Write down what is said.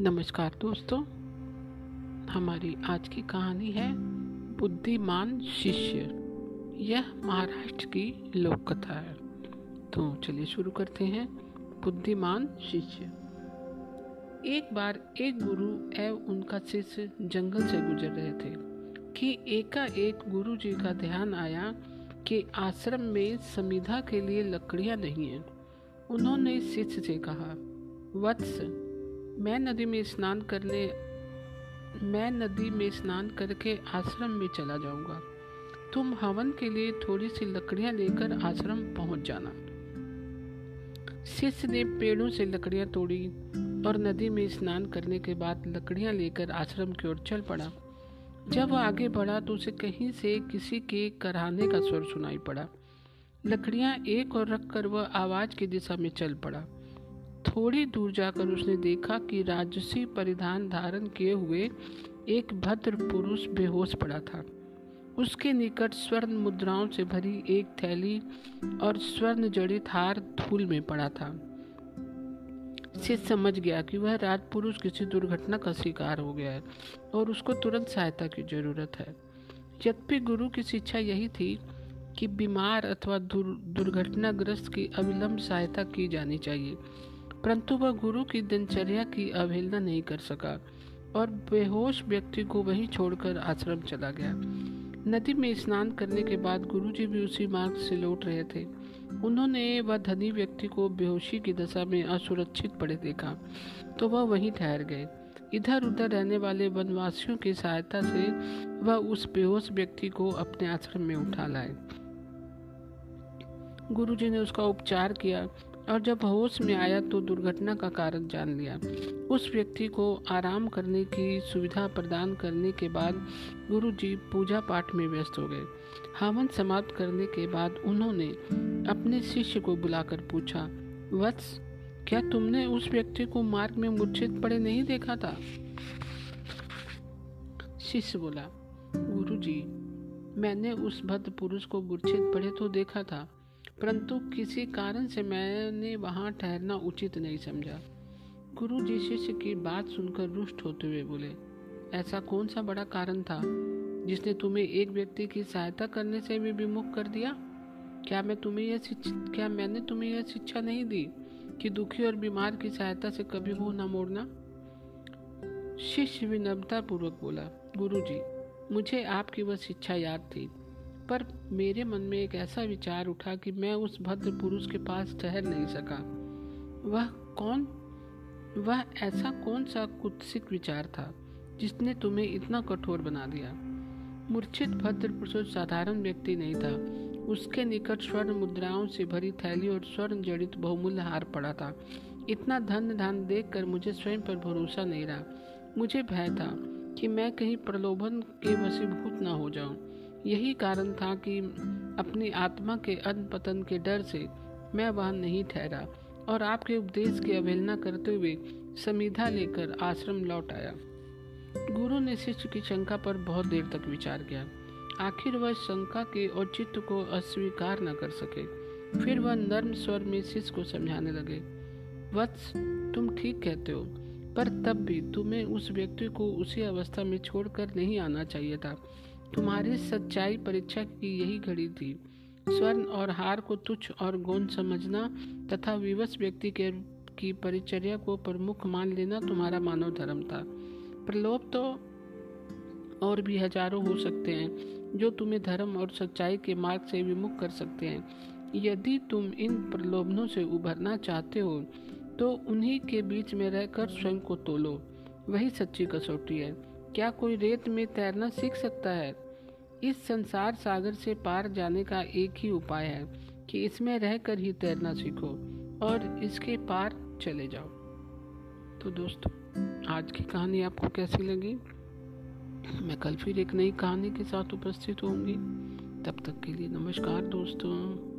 नमस्कार दोस्तों, हमारी आज की कहानी है बुद्धिमान शिष्य। यह महाराष्ट्र की लोक कथा है। तो चलिए शुरू करते हैं, बुद्धिमान शिष्य। एक बार एक गुरु एवं उनका शिष्य जंगल से गुजर रहे थे कि एकाएक गुरु जी का ध्यान आया कि आश्रम में समिधा के लिए लकड़ियाँ नहीं हैं। उन्होंने शिष्य से कहा, वत्स मैं नदी में स्नान करने, मैं नदी में स्नान करके आश्रम में चला जाऊँगा। तुम हवन के लिए थोड़ी सी लकड़ियाँ लेकर आश्रम पहुँच जाना। शिष्य ने पेड़ों से लकड़ियाँ तोड़ी और नदी में स्नान करने के बाद लकड़ियाँ लेकर आश्रम की ओर चल पड़ा। जब वह आगे बढ़ा तो उसे कहीं से किसी के कराने का स्वर सुनाई पड़ा। लकड़ियाँ एक और रखकर वह आवाज़ की दिशा में चल पड़ा। थोड़ी दूर जाकर उसने देखा कि राजसी परिधान धारण किए हुए एक भद्र पुरुष बेहोश पड़ा था। उसके निकट स्वर्ण मुद्राओं से भरी एक थैली और स्वर्ण जड़ित हार धूल में पड़ा था। से समझ गया कि वह राजपुरुष किसी दुर्घटना का शिकार हो गया है और उसको तुरंत सहायता की ज़रूरत है। यद्यपि गुरु की शिक्षा यही थी कि बीमार अथवा दुर्घटनाग्रस्त की अविलंब सहायता की जानी चाहिए। परंतु वह गुरु की दिनचर्या की अवहेलना नहीं कर सका और बेहोश व्यक्ति को वहीं छोड़कर आश्रम चला गया। नदी में स्नान करने के बाद गुरुजी भी उसी मार्ग से लौट रहे थे। उन्होंने वह धनी व्यक्ति को बेहोशी की दशा में असुरक्षित पड़े देखा तो वह वहीं ठहर गए। इधर उधर रहने वाले वनवासियों की सहायता से वह उस बेहोश व्यक्ति को अपने आश्रम में उठा लाए। गुरुजी ने उसका उपचार किया और जब होश में आया तो दुर्घटना का कारण जान लिया। उस व्यक्ति को आराम करने की सुविधा प्रदान करने के बाद गुरु जी पूजा पाठ में व्यस्त हो गए। हवन समाप्त करने के बाद उन्होंने अपने शिष्य को बुलाकर पूछा, वत्स, क्या तुमने उस व्यक्ति को मार्ग में मूर्छित पड़े नहीं देखा था? शिष्य बोला गुरु जी मैंने उस भद्र पुरुष को मूर्छित पड़े तो देखा था परंतु किसी कारण से मैंने वहाँ ठहरना उचित नहीं समझा। गुरु जी शिष्य की बात सुनकर रुष्ट होते हुए बोले, ऐसा कौन सा बड़ा कारण था जिसने तुम्हें एक व्यक्ति की सहायता करने से भी विमुख कर दिया? क्या मैं तुम्हें यह क्या मैंने तुम्हें यह शिक्षा नहीं दी कि दुखी और बीमार की सहायता से कभी मुँह न मोड़ना? शिष्य विनम्रता पूर्वक बोला, गुरु जी, मुझे आपकी वह शिक्षा याद थी। पर मेरे मन में एक ऐसा विचार उठा कि मैं उस भद्र पुरुष के पास ठहर नहीं सका। वह कौन? वह ऐसा कौन सा कुत्सिक विचार था जिसने तुम्हें इतना कठोर बना दिया? मूर्छित भद्र पुरुष साधारण व्यक्ति नहीं था। उसके निकट स्वर्ण मुद्राओं से भरी थैली और स्वर्ण जड़ित बहुमूल्य हार पड़ा था। इतना धन धान देखकर मुझे स्वयं पर भरोसा नहीं रहा। मुझे भय था कि मैं कहीं प्रलोभन के वसीभूत न हो जाऊँ। यही कारण था कि अपनी आत्मा के अन्न पतन के डर से मैं वहाँ नहीं ठहरा और आपके उपदेश की अवहेलना करते हुए समिधा लेकर आश्रम लौट आया। गुरु ने शिष्य की शंका पर बहुत देर तक विचार किया। आखिर वह शंका के औचित्य को अस्वीकार न कर सके। फिर वह नर्म स्वर में शिष्य को समझाने लगे, वत्स, तुम ठीक कहते हो, पर तब भी तुम्हें उस व्यक्ति को उसी अवस्था में छोड़कर नहीं आना चाहिए था। तुम्हारी सच्चाई परीक्षा की यही घड़ी थी। स्वर्ण और हार को तुच्छ और गौन समझना तथा विवश व्यक्ति के की परिचर्या को प्रमुख मान लेना तुम्हारा मानव धर्म था। प्रलोभ तो और भी हज़ारों हो सकते हैं, जो तुम्हें धर्म और सच्चाई के मार्ग से विमुख कर सकते हैं। यदि तुम इन प्रलोभनों से उभरना चाहते हो तो उन्हीं के बीच में रहकर स्वयं को तोलो। वही सच्ची कसौटी है। क्या कोई रेत में तैरना सीख सकता है? इस संसार सागर से पार जाने का एक ही उपाय है कि इसमें रहकर ही तैरना सीखो और इसके पार चले जाओ। तो दोस्तों, आज की कहानी आपको कैसी लगी? मैं कल फिर एक नई कहानी के साथ उपस्थित होंगी। तब तक के लिए नमस्कार दोस्तों।